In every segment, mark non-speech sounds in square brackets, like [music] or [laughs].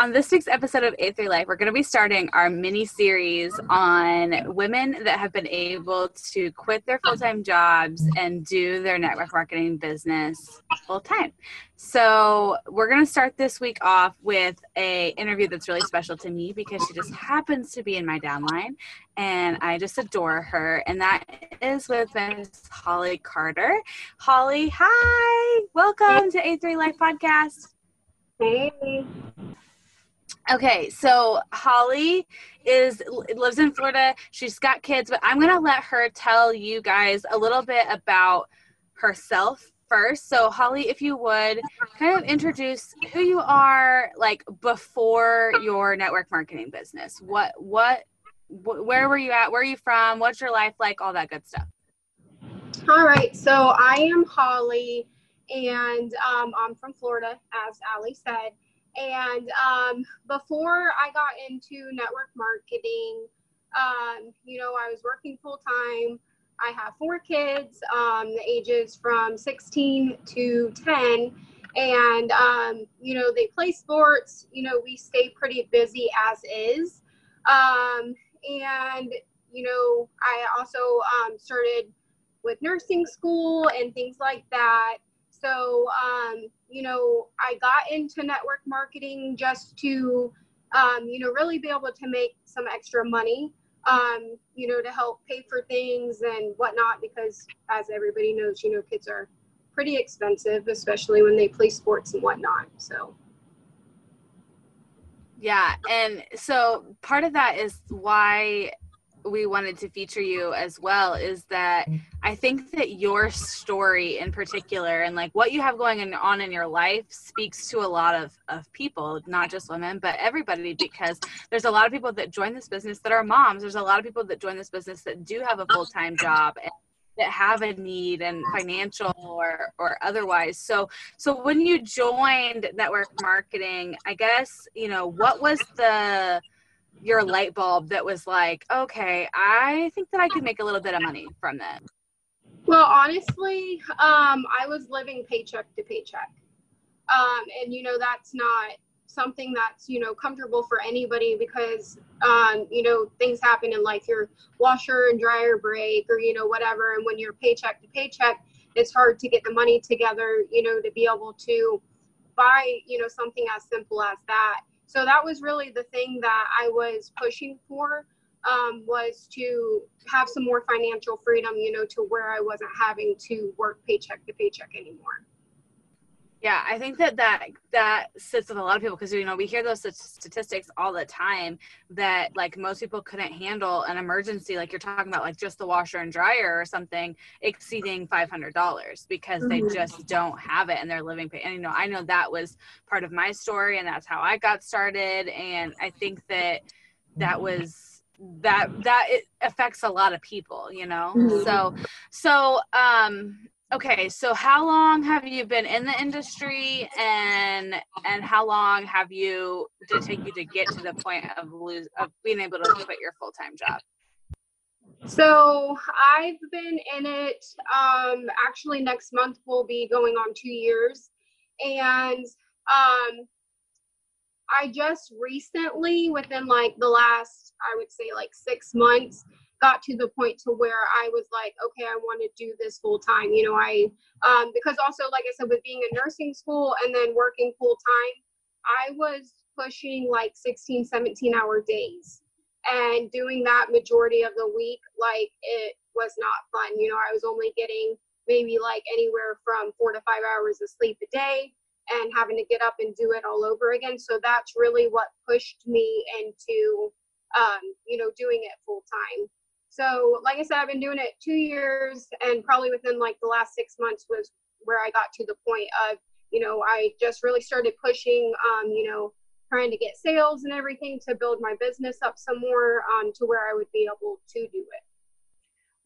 on this week's episode of A3 Life, we're going to be starting our mini series on women that have been able to quit their full time jobs and do their network marketing business full time. So, we're going to start this week off with a interview that's really special to me because she just happens to be in my downline and I just adore her. And that is with Miss Holly Carter. Holly, hi. Welcome to A3 Life Podcast. Hey. Okay, so Holly is lives in Florida. She's got kids, but I'm gonna let her tell you guys a little bit about herself first. So Holly, if you would kind of introduce who you are, like before your network marketing business. What what wh- where were you at? Where are you from? What's your life like? All that good stuff. All right, so I am Holly, and um, I'm from Florida, as Ali said and um, before I got into network marketing, um, you know, I was working full time. I have four kids, um, the ages from 16 to 10. And, um, you know, they play sports. You know, we stay pretty busy as is. Um, and, you know, I also um, started with nursing school and things like that. So, um, you know, I got into network marketing just to, um, you know, really be able to make some extra money, um, you know, to help pay for things and whatnot, because as everybody knows, you know, kids are pretty expensive, especially when they play sports and whatnot. So, yeah. And so part of that is why we wanted to feature you as well is that mm. I think that your story in particular and like what you have going on in your life speaks to a lot of, of people, not just women, but everybody, because there's a lot of people that join this business that are moms. There's a lot of people that join this business that do have a full time job and that have a need and financial or or otherwise so so when you joined network marketing i guess you know what was the your light bulb that was like, okay, I think that I could make a little bit of money from this? Well, honestly, um, I was living paycheck to paycheck. Um, and, you know, that's not something that's, you know, comfortable for anybody because, um, you know, things happen in life. Your washer and dryer break or, you know, whatever. And when you're paycheck to paycheck, it's hard to get the money together, you know, to be able to buy, you know, something as simple as that so that was really the thing that I was pushing for um, was to have some more financial freedom, you know, to where I wasn't having to work paycheck to paycheck anymore. Yeah, I think that that that sits with a lot of people because you know we hear those statistics all the time that like most people couldn't handle an emergency like you're talking about like just the washer and dryer or something exceeding five hundred dollars because mm-hmm. they just don't have it and they're living pay. And you know I know that was part of my story and that's how I got started and I think that that was that that it affects a lot of people you know mm-hmm. so so um okay so how long have you been in the industry and and how long have you did it take you to get to the point of lose of being able to quit your full-time job? So i've been in it um actually next month will be going on two years and um i just recently within like the last i would say like six months got to the point to where I was like, okay, I want to do this full time. You know, I um, because also like I said, with being in nursing school and then working full time, I was pushing like 16, 17 hour days and doing that majority of the week. Like it was not fun. You know, I was only getting maybe like anywhere from four to five hours of sleep a day and having to get up and do it all over again. So that's really what pushed me into, um, you know, doing it full time. So, like I said, I've been doing it two years, and probably within like the last six months was where I got to the point of, you know, I just really started pushing, um, you know, trying to get sales and everything to build my business up some more um, to where I would be able to do it.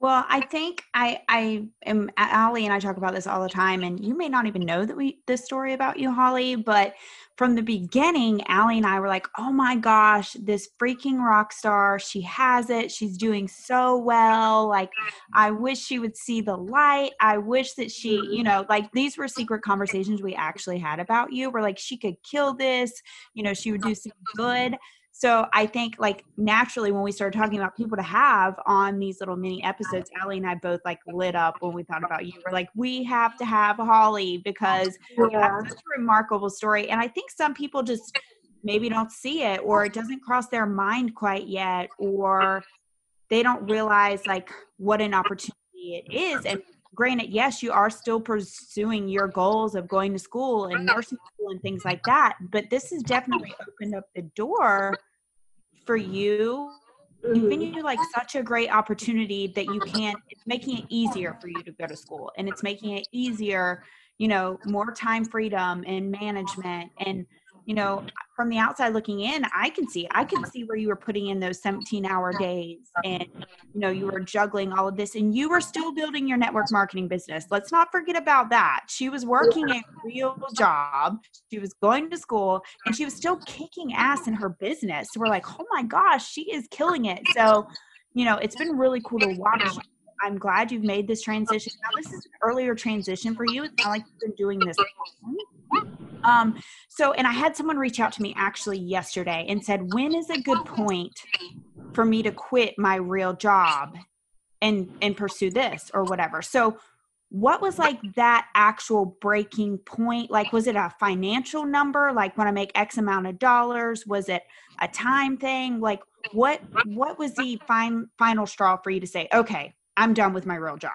Well, I think I I am Allie and I talk about this all the time, and you may not even know that we this story about you, Holly, but from the beginning, Allie and I were like, oh my gosh, this freaking rock star, she has it. She's doing so well. Like, I wish she would see the light. I wish that she, you mm-hmm. know, like these were secret conversations we actually had about you. We're like, she could kill this, you know, she would do some good. So I think like naturally when we started talking about people to have on these little mini episodes, Allie and I both like lit up when we thought about you. We're like, we have to have Holly because yeah. that's such a remarkable story. And I think some people just maybe don't see it or it doesn't cross their mind quite yet or they don't realize like what an opportunity it is. And granted, yes, you are still pursuing your goals of going to school and nursing school and things like that, but this has definitely opened up the door for you giving mm-hmm. you like such a great opportunity that you can't it's making it easier for you to go to school and it's making it easier you know more time freedom and management and you know, from the outside looking in, I can see, I can see where you were putting in those 17 hour days and, you know, you were juggling all of this and you were still building your network marketing business. Let's not forget about that. She was working a real job. She was going to school and she was still kicking ass in her business. So we're like, oh my gosh, she is killing it. So, you know, it's been really cool to watch I'm glad you've made this transition. Now, this is an earlier transition for you. It's not like you've been doing this. Um, so, and I had someone reach out to me actually yesterday and said, when is a good point for me to quit my real job and and pursue this or whatever? So, what was like that actual breaking point? Like, was it a financial number? Like, when I make X amount of dollars? Was it a time thing? Like, what what was the fine final straw for you to say, okay, I'm done with my real job?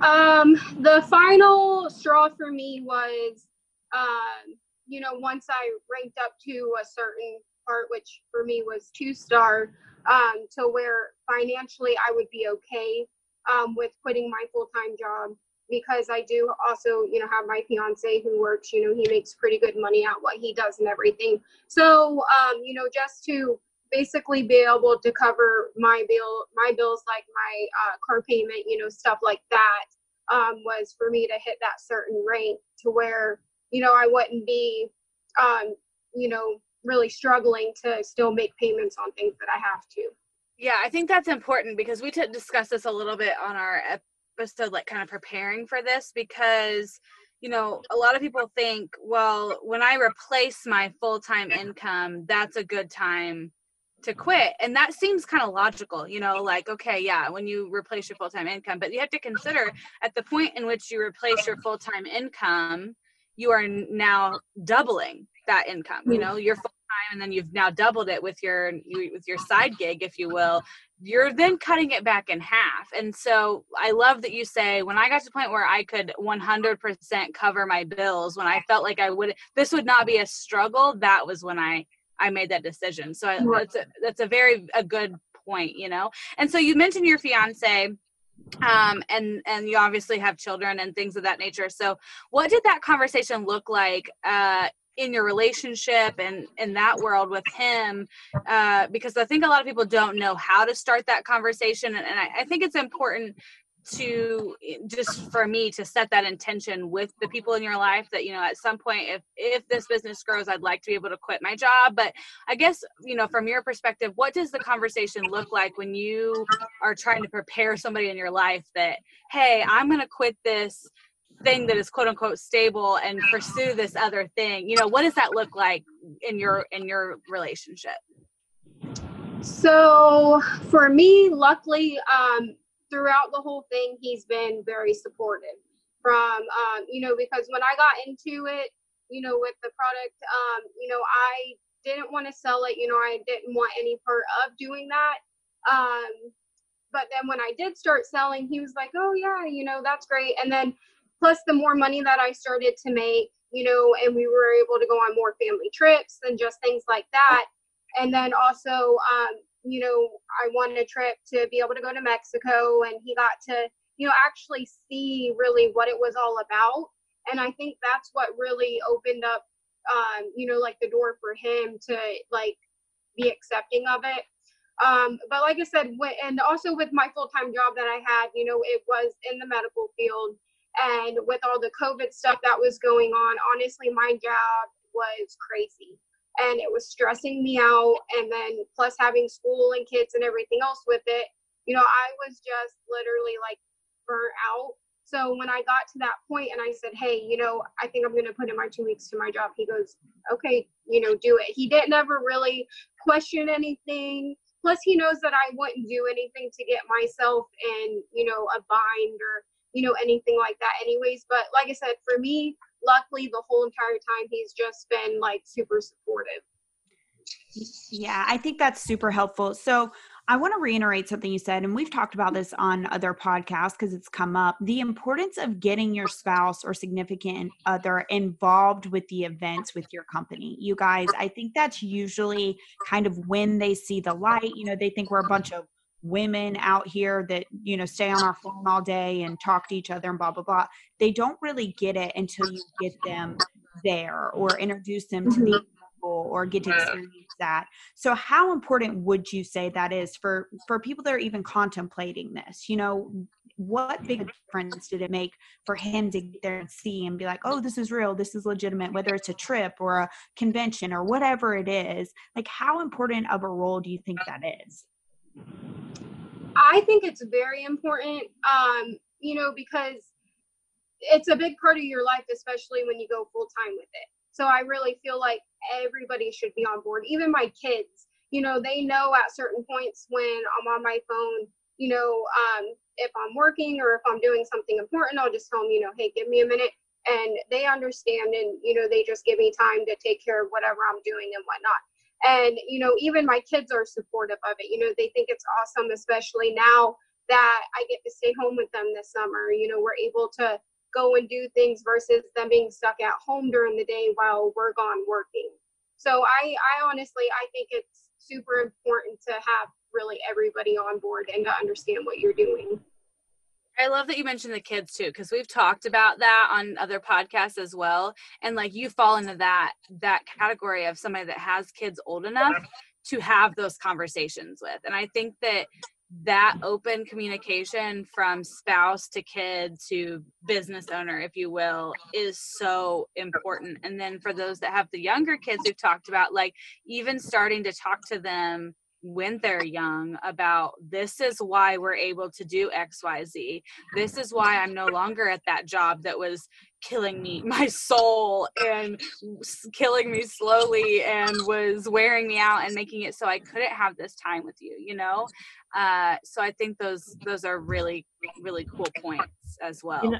Um, the final straw for me was, um, you know, once I ranked up to a certain part, which for me was two star, um, to where financially I would be okay um, with quitting my full time job because I do also, you know, have my fiance who works, you know, he makes pretty good money at what he does and everything. So, um, you know, just to basically be able to cover my bill my bills like my uh, car payment you know stuff like that um, was for me to hit that certain rank to where you know i wouldn't be um, you know really struggling to still make payments on things that i have to. Yeah i think that's important because we t- discussed this a little bit on our episode like kind of preparing for this because you know, a lot of people think, well, when I replace my full time income, that's a good time to quit. And that seems kind of logical you know like okay yeah when you replace your full-time income but you have to consider at the point in which you replace your full-time income you are now doubling that income you mm. know your full time and then you've now doubled it with your with your side gig if you will you're then cutting it back in half and so i love that you say when i got to the point where i could 100% cover my bills when i felt like i would this would not be a struggle that was when i I made that decision. So I, that's a, that's a very a good point, you know. And so you mentioned your fiance um and and you obviously have children and things of that nature. So what did that conversation look like uh in your relationship and in that world with him? Uh, because i think a lot of people don't know how to start that conversation. And, and I, I, think it's important to just for me to set that intention with the people in your life that you know at some point if if this business grows i'd like to be able to quit my job. But i guess you know from your perspective what does the conversation look like when you are trying to prepare somebody in your life that hey i'm going to quit this thing that is quote unquote stable and pursue this other thing. You know what does that look like in your in your relationship? So for me luckily um throughout the whole thing, he's been very supportive. From um, you know, because when I got into it, you know, with the product, um, you know, I didn't want to sell it. You know, I didn't want any part of doing that. Um, but then when I did start selling, he was like, "Oh yeah, you know, that's great." And then plus the more money that I started to make, you know, and we were able to go on more family trips and just things like that. And then also, um, you know, I wanted a trip to be able to go to Mexico and he got to, you know, actually see really what it was all about. And I think that's what really opened up, um, you know, like the door for him to like be accepting of it. Um, but like I said, and also with my full time job that I had, you know, it was in the medical field. And with all the COVID stuff that was going on, honestly, my job was crazy and it was stressing me out. And then plus having school and kids and everything else with it, you know, I was just literally like burnt out. So when I got to that point and I said, Hey, you know, I think I'm going to put in my two weeks to my job, he goes, Okay, you know, do it. He didn't ever really question anything. Plus, he knows that I wouldn't do anything to get myself in, you know, a bind or, you know, anything like that, anyways. But like I said, for me, luckily, the whole entire time, he's just been like super supportive. Yeah, I think that's super helpful. So, I want to reiterate something you said, and we've talked about this on other podcasts because it's come up the importance of getting your spouse or significant other involved with the events with your company. You guys, I think that's usually kind of when they see the light. You know, they think we're a bunch of women out here that, you know, stay on our phone all day and talk to each other and blah, blah, blah. They don't really get it until you get them there or introduce them to the mm-hmm. or get to experience that. So how important would you say that is for for people that are even contemplating this? You know what big difference did it make for him to get there and see and be like oh this is real this is legitimate whether it's a trip or a convention or whatever it is? Like how important of a role do you think that is i think it's very important um you know because it's a big part of your life especially when you go full time with it so I really feel like everybody should be on board, even my kids. You know, they know at certain points when I'm on my phone, you know, um, if I'm working or if I'm doing something important, I'll just tell them, you know, hey, give me a minute. And they understand and, you know, they just give me time to take care of whatever I'm doing and whatnot. And, you know, even my kids are supportive of it. You know, they think it's awesome, especially now that I get to stay home with them this summer. You know, we're able to go and do things versus them being stuck at home during the day while we're gone working. So I, I honestly, I think it's super important to have really everybody on board and to understand what you're doing. I love that you mentioned the kids too, because we've talked about that on other podcasts as well. And like you fall into that that category of somebody that has kids old enough uh-huh. to have those conversations with. And I think that that open communication from spouse to kid to business owner if you will is so important and then for those that have the younger kids we've talked about like even starting to talk to them when they're young about this is why we're able to do xyz this is why i'm no longer at that job that was killing me [laughs] my soul and killing me slowly and was wearing me out and making it so i couldn't have this time with you you know? Uh, so i think those those are really really cool points as well. you know,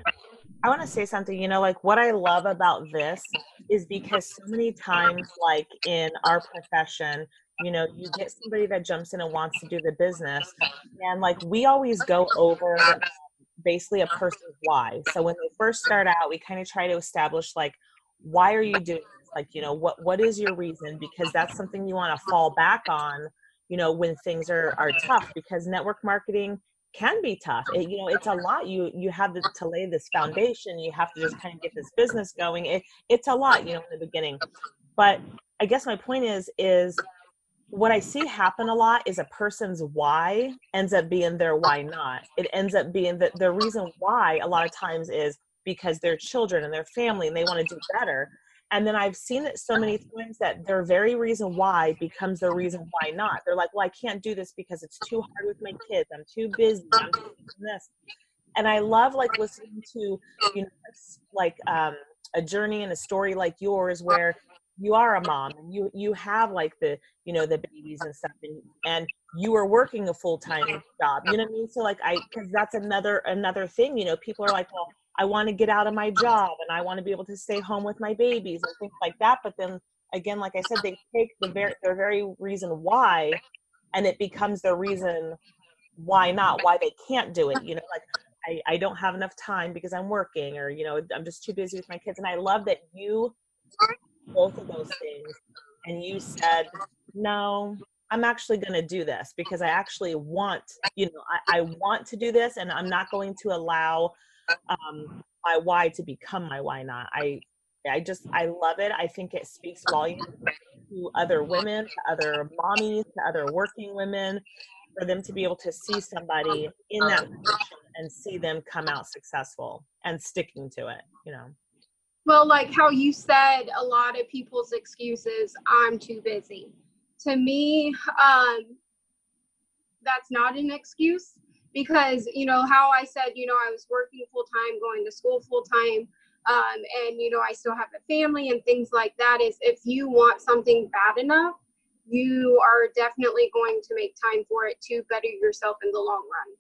i want to say something you know like what i love about this is because so many times like in our profession you know you get somebody that jumps in and wants to do the business and like we always go over basically a person's why. So when they first start out we kind of try to establish like why are you doing this? Like you know what what is your reason? Because that's something you want to fall back on you know when things are are tough because network marketing can be tough. It, you know it's a lot. You you have to, to lay this foundation. You have to just kind of get this business going. It, it's a lot you know in the beginning. But i guess my point is is what I see happen a lot is a person's why ends up being their why not. It ends up being that the reason why a lot of times is because they're children and their family and they want to do better. And then I've seen it so many times that their very reason why becomes the reason why not. They're like, well, I can't do this because it's too hard with my kids. I'm too busy. I'm doing this. And I love like listening to, you know, like um, a journey and a story like yours where you are a mom and you you have like the you know the babies and stuff and, and you are working a full-time job you know what i mean? So like i because that's another another thing you know people are like well i want to get out of my job and i want to be able to stay home with my babies and things like that but then again like i said they take the very their very reason why and it becomes the reason why not why they can't do it you know like I, I don't have enough time because i'm working or you know i'm just too busy with my kids and i love that you both of those things and you said no i'm actually going to do this because i actually want you know I, I, want to do this and i'm not going to allow um, my why to become my why not i i just i love it i think it speaks volumes to other women, to other mommies, to other working women, for them to be able to see somebody in that position and see them come out successful and sticking to it, you know. Well, like how you said, a lot of people's excuses, I'm too busy. To me, um, that's not an excuse because, you know, how I said, you know, I was working full time, going to school full time, um, and, you know, I still have a family and things like that. Is if you want something bad enough, you are definitely going to make time for it to better yourself in the long run.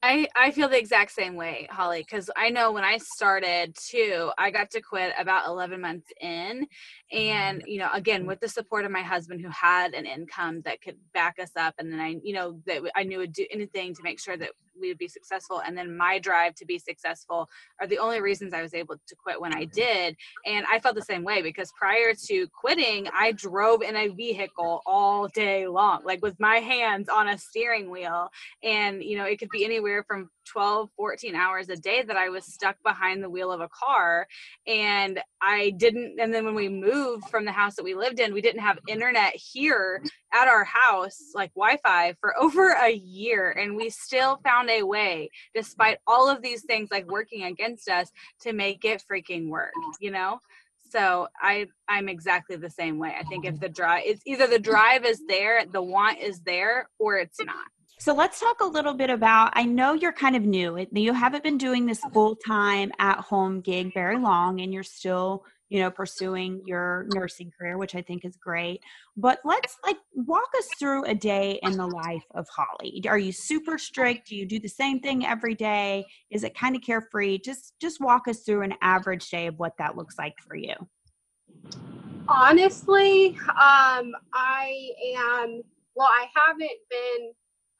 I, I feel the exact same way, Holly, because I know when I started too, I got to quit about 11 months in. And, mm-hmm. you know, again, with the support of my husband who had an income that could back us up. And then I, you know, that I knew would do anything to make sure that we would be successful and then my drive to be successful are the only reasons I was able to quit when I mm-hmm. did and I felt the same way because prior to quitting I drove in a vehicle all day long like with my hands on a steering wheel and you know it could be anywhere from 12 14 hours a day that i was stuck behind the wheel of a car and i didn't and then when we moved from the house that we lived in we didn't have internet here at our house like wi-fi for [laughs] over a year and we still found way despite all of these things like working against us to make it freaking work you know so i i'm exactly the same way i think if the drive it's either the drive is there the want is there or it's not so let's talk a little bit about. I know you're kind of new. You haven't been doing this full time at home gig very long, and you're still, you know, pursuing your nursing career, which I think is great. But let's like walk us through a day in the life of Holly. Are you super strict? Do you do the same thing every day? Is it kind of carefree? Just just walk us through an average day of what that looks like for you. Honestly, um, I am. Well, I haven't been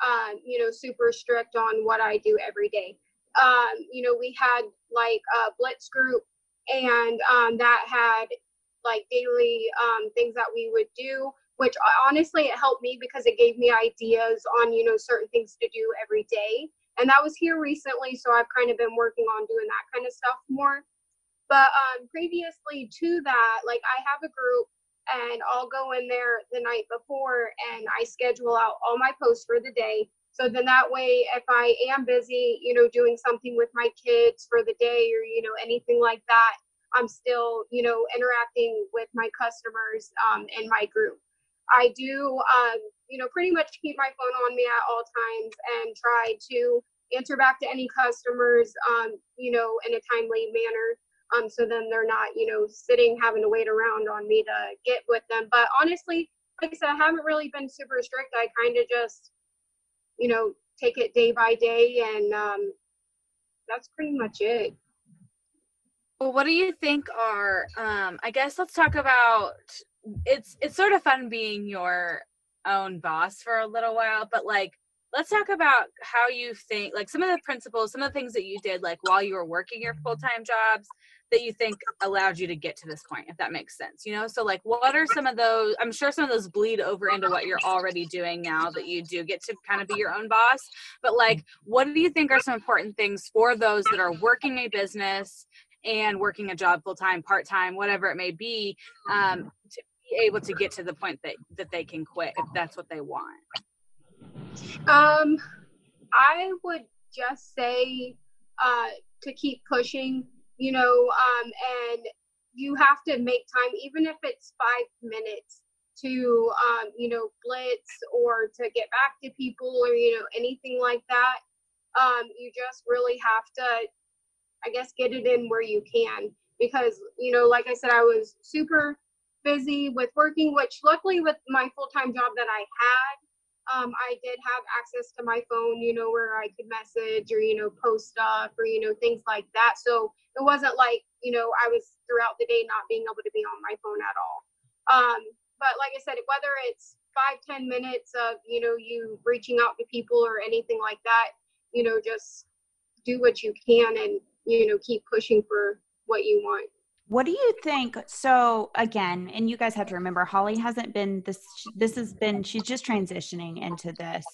um, you know, super strict on what I do every day. Um, you know, we had like a blitz group and um, that had like daily um, things that we would do, which honestly, it helped me because it gave me ideas on, you know, certain things to do every day. And that was here recently. So I've kind of been working on doing that kind of stuff more. But um, previously to that, like I have a group and I'll go in there the night before and I schedule out all my posts for the day. So then that way, if I am busy, you know, doing something with my kids for the day or, you know, anything like that, I'm still, you know, interacting with my customers um, in my group. I do, um, you know, pretty much keep my phone on me at all times and try to answer back to any customers, um, you know, in a timely manner. Um, so then they're not, you know, sitting having to wait around on me to get with them. But honestly, like I said, I haven't really been super strict. I kind of just, you know, take it day by day, and um, that's pretty much it. Well, what do you think are? Um, I guess let's talk about. It's it's sort of fun being your own boss for a little while, but like let's talk about how you think like some of the principles some of the things that you did like while you were working your full-time jobs that you think allowed you to get to this point if that makes sense you know? So like what are some of those i'm sure some of those bleed over into what you're already doing now that you do get to kind of be your own boss but like what do you think are some important things for those that are working a business and working a job full time part time whatever it may be um, to be able to get to the point that that they can quit if that's what they want? Um i would just say uh to keep pushing you know, um, and you have to make time, even if it's five minutes to, um, you know, blitz or to get back to people or, you know, anything like that. Um, you just really have to, I guess, get it in where you can. Because, you know, like I said, I was super busy with working, which luckily with my full time job that I had, um, I did have access to my phone, you know, where I could message or, you know, post stuff or, you know, things like that. So it wasn't like, you know, I was throughout the day not being able to be on my phone at all. Um, but like I said, whether it's five, ten minutes of, you know, you reaching out to people or anything like that, you know, just do what you can and, you know, keep pushing for what you want. What do you think? So again, and you guys have to remember, Holly hasn't been this. This has been she's just transitioning into this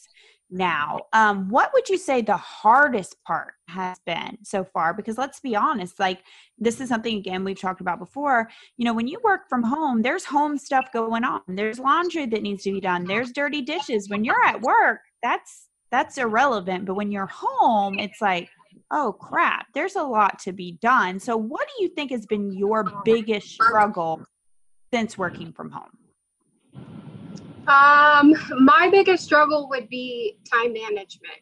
now. Um, what would you say the hardest part has been so far? Because let's be honest, like this is something again we've talked about before. You know, when you work from home, there's home stuff going on. There's laundry that needs to be done. There's dirty dishes. When you're at work, that's that's irrelevant. But when you're home, it's like, oh crap, there's a lot to be done. So what do you think has been your biggest struggle since working from home? Um, my biggest struggle would be time management.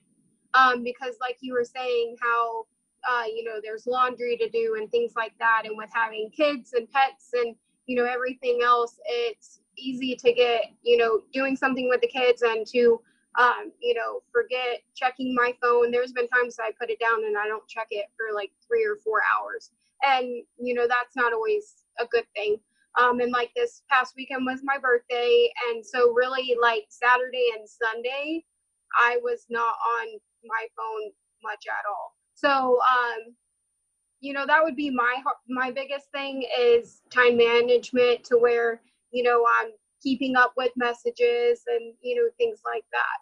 Um, because like you were saying, how uh, you know, there's laundry to do and things like that, and with having kids and pets and you know everything else, it's easy to get you know doing something with the kids and to um, you know forget checking my phone. There's been times I put it down and I don't check it for like three or four hours, and you know that's not always a good thing. Um, and like this past weekend was my birthday. And so, really, like Saturday and Sunday, I was not on my phone much at all. So, um, you know, that would be my my biggest thing is time management to where you know I'm keeping up with messages and you know things like that.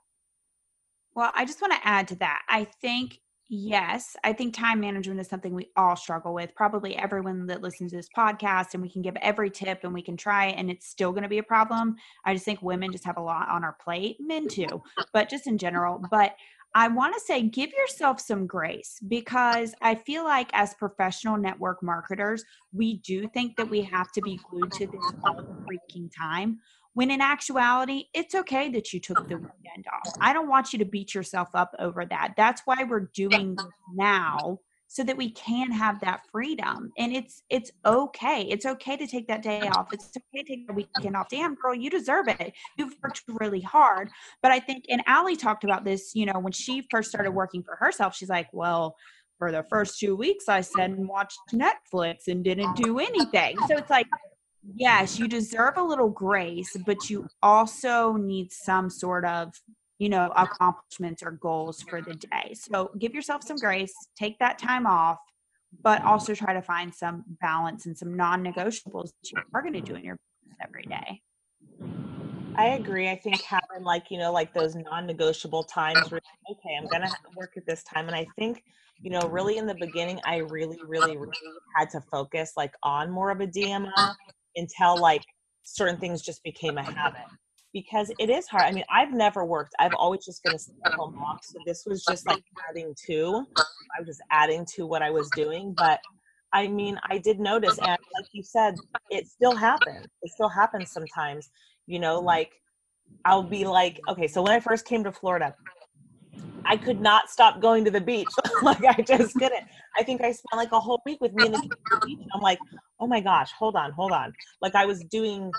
Well, I just want to add to that. I think Yes, I think time management is something we all struggle with. Probably everyone that listens to this podcast, and we can give every tip and we can try, and it's still going to be a problem. I just think women just have a lot on our plate, men too, but just in general. But I want to say give yourself some grace because I feel like as professional network marketers, we do think that we have to be glued to this all the freaking time when in actuality, it's okay that you took the weekend off. I don't want you to beat yourself up over that. That's why we're doing this now so that we can have that freedom. And it's it's okay. It's okay to take that day off. It's okay to take the weekend off. Damn girl, you deserve it. You've worked really hard. But I think and Allie talked about this, you know, when she first started working for herself, she's like, well, for the first two weeks I said and watched Netflix and didn't do anything. So it's like yes, you deserve a little grace, but you also need some sort of, you know, accomplishments or goals for the day. So give yourself some grace, take that time off, but also try to find some balance and some non negotiables that you are going to do in your business every day. I agree. I think having like, you know, like those non negotiable times where, okay, I'm going to work at this time. And I think, you know, really in the beginning, I really, really, really had to focus like on more of a DMO until like certain things just became a habit because it is hard. I mean, I've never worked. I've always just been a mom, so this was just like adding to. I was just adding to what I was doing, but I mean, I did notice, and like you said, it still happens. It still happens sometimes. You know, like I'll be like, okay, so when I first came to Florida, I could not stop going to the beach. [laughs] like I just couldn't. I think I spent like a whole week with me in the beach. I'm like, oh my gosh, hold on, hold on. Like I was doing,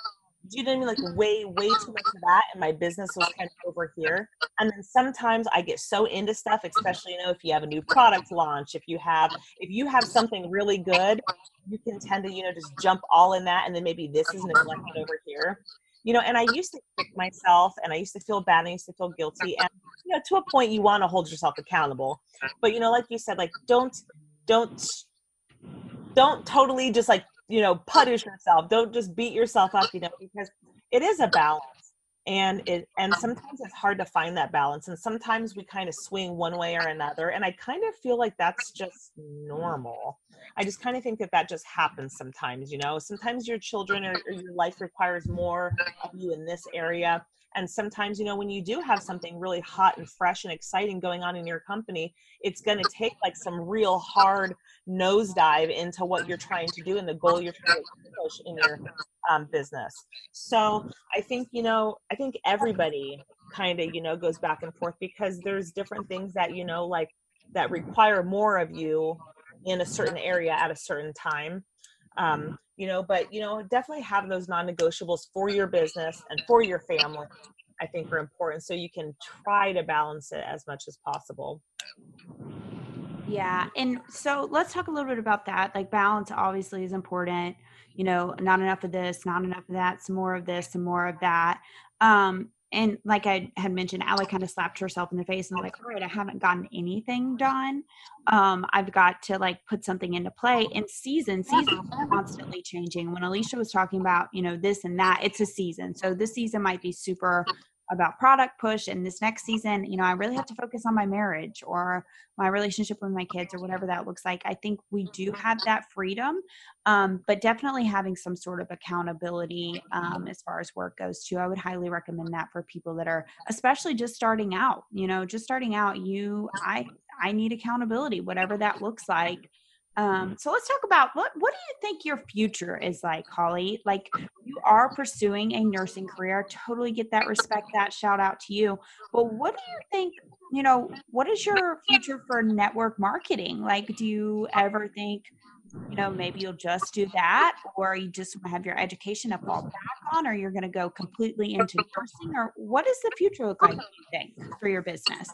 do you know what I mean? Like way, way too much of that, and my business was kind of over here. And then sometimes I get so into stuff, especially you know if you have a new product launch, if you have if you have something really good, you can tend to you know just jump all in that, and then maybe this is neglected over here you know and i used to kick myself and i used to feel bad and i used to feel guilty and you know to a point you want to hold yourself accountable but you know like you said like don't don't don't totally just like you know punish yourself don't just beat yourself up you know because it is a balance and it and sometimes it's hard to find that balance and sometimes we kind of swing one way or another and i kind of feel like that's just normal. I just kind of think that that just happens sometimes you know? Sometimes your children or, or your life requires more of you in this area and sometimes you know when you do have something really hot and fresh and exciting going on in your company it's going to take like some real hard nosedive into what you're trying to do and the goal you're trying to push in your um, business. So i think you know i think everybody kind of you know goes back and forth because there's different things that you know like that require more of you in a certain area at a certain time. Um, you know but you know definitely have those non-negotiables for your business and for your family i think are important so you can try to balance it as much as possible. Yeah and so let's talk a little bit about that like balance obviously is important you know not enough of this not enough of that some more of this some more of that um and like I had mentioned, Allie kind of slapped herself in the face and was like, all right, I haven't gotten anything done. Um, I've got to like put something into play. And season, season constantly changing. When Alicia was talking about, you know, this and that, it's a season. So this season might be super about product push and this next season you know i really have to focus on my marriage or my relationship with my kids or whatever that looks like. I think we do have that freedom um, but definitely having some sort of accountability um, as far as work goes too i would highly recommend that for people that are especially just starting out you know just starting out you i i need accountability whatever that looks like um, so let's talk about what what do you think your future is like, Holly? Like you are pursuing a nursing career. totally get that, respect that, shout out to you. But what do you think, you know, what is your future for network marketing? Like, do you ever think, you know, maybe you'll just do that, or you just have your education to fall back on, or you're gonna go completely into nursing, or what does the future look like, do you think, for your business?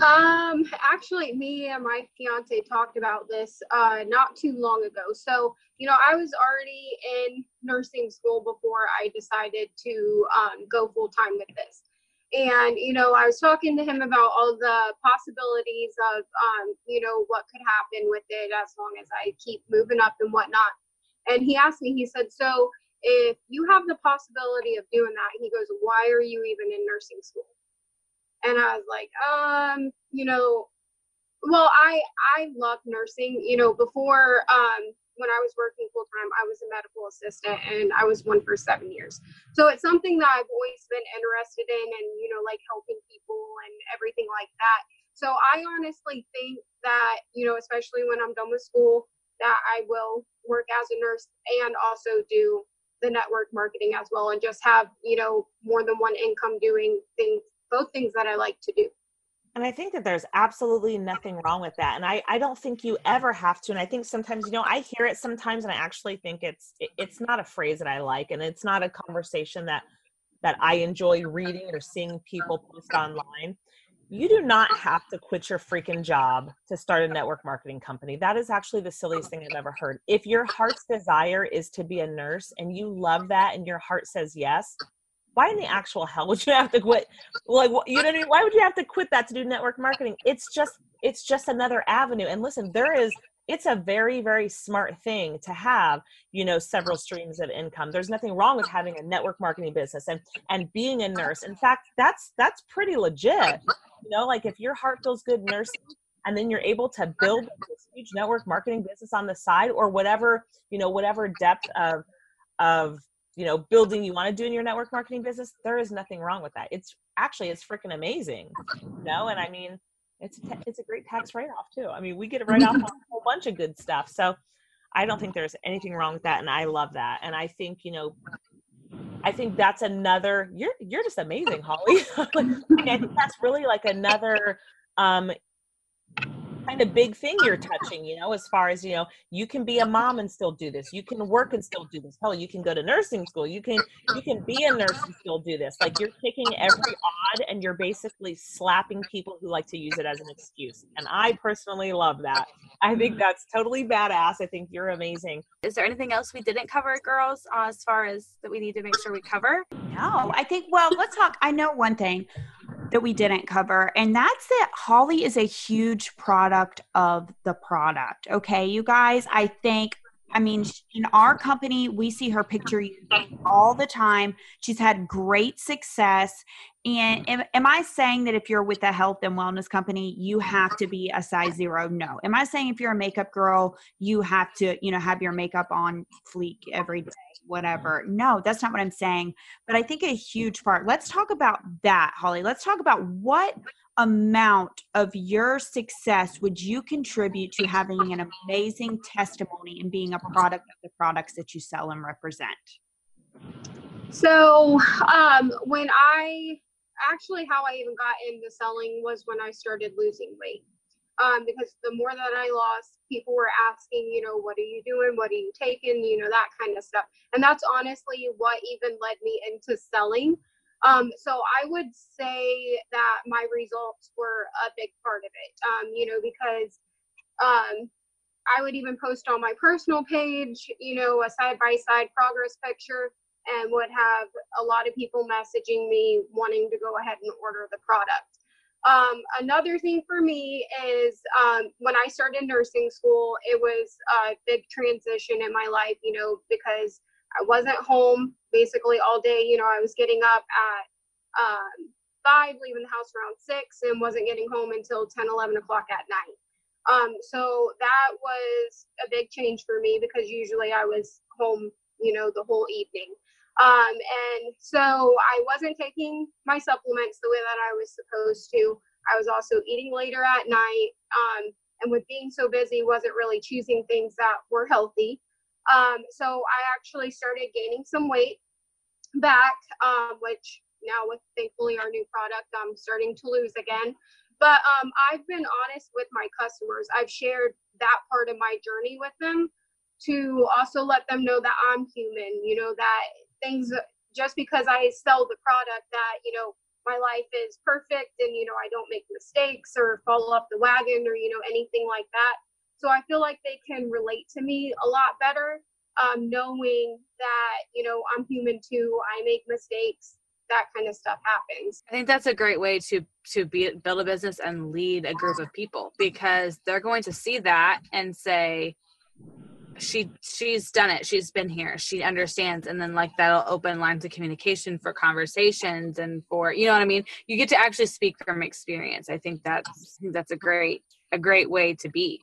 Um, actually, me and my fiance talked about this uh, not too long ago. So, you know, I was already in nursing school before I decided to um, go full time with this. And, you know, I was talking to him about all the possibilities of, um, you know, what could happen with it as long as I keep moving up and whatnot. And he asked me, he said, So if you have the possibility of doing that, he goes, Why are you even in nursing school? And I was like, um, you know, well, I I love nursing. You know, before um, when I was working full time, I was a medical assistant, and I was one for seven years. So it's something that I've always been interested in, and you know, like helping people and everything like that. So I honestly think that you know, especially when I'm done with school, that I will work as a nurse and also do the network marketing as well, and just have you know more than one income doing things both things that I like to do. And I think that there's absolutely nothing wrong with that. And I, I don't think you ever have to. And I think sometimes, you know, I hear it sometimes and I actually think it's it's not a phrase that I like and it's not a conversation that that I enjoy reading or seeing people post online. You do not have to quit your freaking job to start a network marketing company. That is actually the silliest thing I've ever heard. If your heart's desire is to be a nurse and you love that and your heart says yes, why in the actual hell would you have to quit? Like you know I mean? why would you have to quit that to do network marketing? It's just it's just another avenue. And listen there is it's a very very smart thing to have you know several streams of income. There's nothing wrong with having a network marketing business and and being a nurse. In fact that's that's pretty legit. You know like if your heart feels good nursing and then you're able to build this huge network marketing business on the side or whatever you know whatever depth of of you know building you want to do in your network marketing business there is nothing wrong with that. It's actually it's freaking amazing you know and i mean it's it's a great tax write-off too. I mean we get a write-off on a whole bunch of good stuff so i don't think there's anything wrong with that and i love that and i think you know i think that's another you're you're just amazing holly. [laughs] I think that's really like another um kind of big thing you're touching, you know, as far as, you know, you can be a mom and still do this. You can work and still do this. Hell, you can go to nursing school. You can you can be a nurse and still do this. Like you're kicking every odd and you're basically slapping people who like to use it as an excuse. And I personally love that. I think that's totally badass. I think you're amazing. Is there anything else we didn't cover, girls, uh, as far as that we need to make sure we cover? No, I think, well, let's talk. I know one thing that we didn't cover, and that's that Holly is a huge product of the product. Okay, you guys, I think I mean, in our company, we see her picture all the time. She's had great success. And am, am, I saying that if you're with a health and wellness company, you have to be a size zero? No. Am I saying if you're a makeup girl, you have to, you know, have your makeup on fleek every day, whatever? No, that's not what I'm saying. But I think a huge part. Let's talk about that, Holly. Let's talk about what amount of your success would you contribute to having an amazing testimony and being a product of the products that you sell and represent? So, um, when I actually, how I even got into selling was when I started losing weight. Um, because the more that I lost, people were asking, you know, what are you doing? What are you taking? You know, that kind of stuff. And that's honestly what even led me into selling um, so I would say that my results were a big part of it, um, you know, because um, I would even post on my personal page, you know, a side by side progress picture and would have a lot of people messaging me wanting to go ahead and order the product. Um, another thing for me is um, when I started nursing school, it was a big transition in my life, you know, because I wasn't home basically all day. You know, I was getting up at um, five, leaving the house around six, and wasn't getting home until 10, 11 o'clock at night. Um, so that was a big change for me because usually I was home, you know, the whole evening. Um, and so I wasn't taking my supplements the way that I was supposed to. I was also eating later at night. Um, and with being so busy, wasn't really choosing things that were healthy. Um, so I actually started gaining some weight back, um, which now with thankfully our new product, I'm starting to lose again. But um, I've been honest with my customers. I've shared that part of my journey with them to also let them know that I'm human, you know, that things just because I sell the product that, you know, my life is perfect and, you know, I don't make mistakes or fall off the wagon or, you know, anything like that. So I feel like they can relate to me a lot better, um, knowing that, you know, I'm human too. I make mistakes that kind of stuff happens. I think that's a great way to to be build a business and lead a group of people because they're going to see that and say she she's done it she's been here she understands and then like that'll open lines of communication for conversations and for you know what i mean you get to actually speak from experience i think that's I think that's a great a great way to be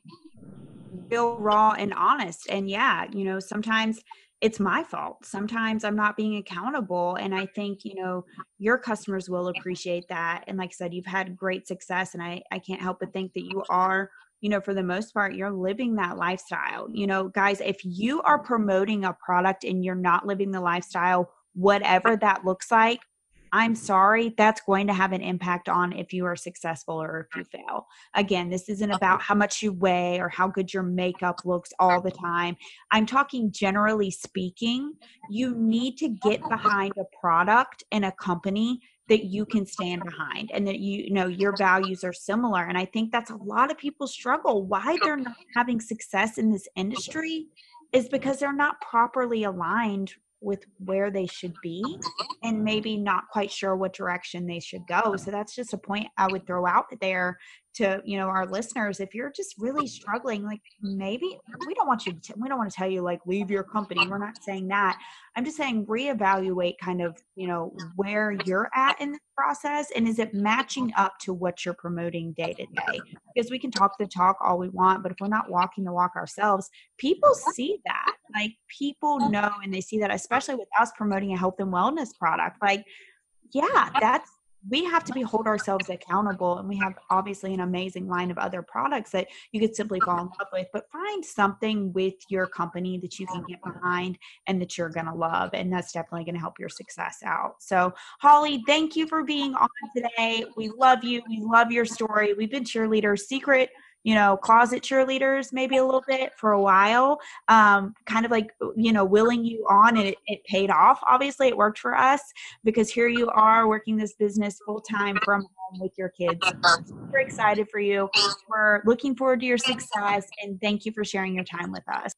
real raw and honest and yeah you know sometimes it's my fault. Sometimes I'm not being accountable. And I think, you know, your customers will appreciate that. And like I said, you've had great success. And I, I can't help but think that you are, you know, for the most part, you're living that lifestyle. You know, guys, if you are promoting a product and you're not living the lifestyle, whatever that looks like, I'm sorry, that's going to have an impact on if you are successful or if you fail. Again, this isn't about how much you weigh or how good your makeup looks all the time. I'm talking generally speaking, you need to get behind a product and a company that you can stand behind and that you, you know your values are similar and i think that's a lot of people struggle why they're not having success in this industry is because they're not properly aligned with where they should be and maybe not quite sure what direction they should go. So that's just a point i would throw out there to you know our listeners if you're just really struggling like maybe we don't want you to we don't want to tell you like leave your company. We're not saying that. I'm just saying reevaluate kind of you know where you're at in the process and is it matching up to what you're promoting day to day? Because we can talk the talk all we want but if we're not walking the walk ourselves people see that. Like people know and they see that especially with us promoting a health and wellness product. Like yeah that's we have to be hold ourselves accountable and we have obviously an amazing line of other products that you could simply fall in love with but find something with your company that you can get behind and that you're going to love and that's definitely going to help your success out. So holly thank you for being on today. We love you. We love your story. We've been cheerleaders secret you know, closet cheerleaders maybe a little bit for a while, um, kind of like, you know, willing you on and it, it paid off. Obviously, it worked for us because here you are working this business full time from home with your kids. Super excited for you. We're looking forward to your success and thank you for sharing your time with us.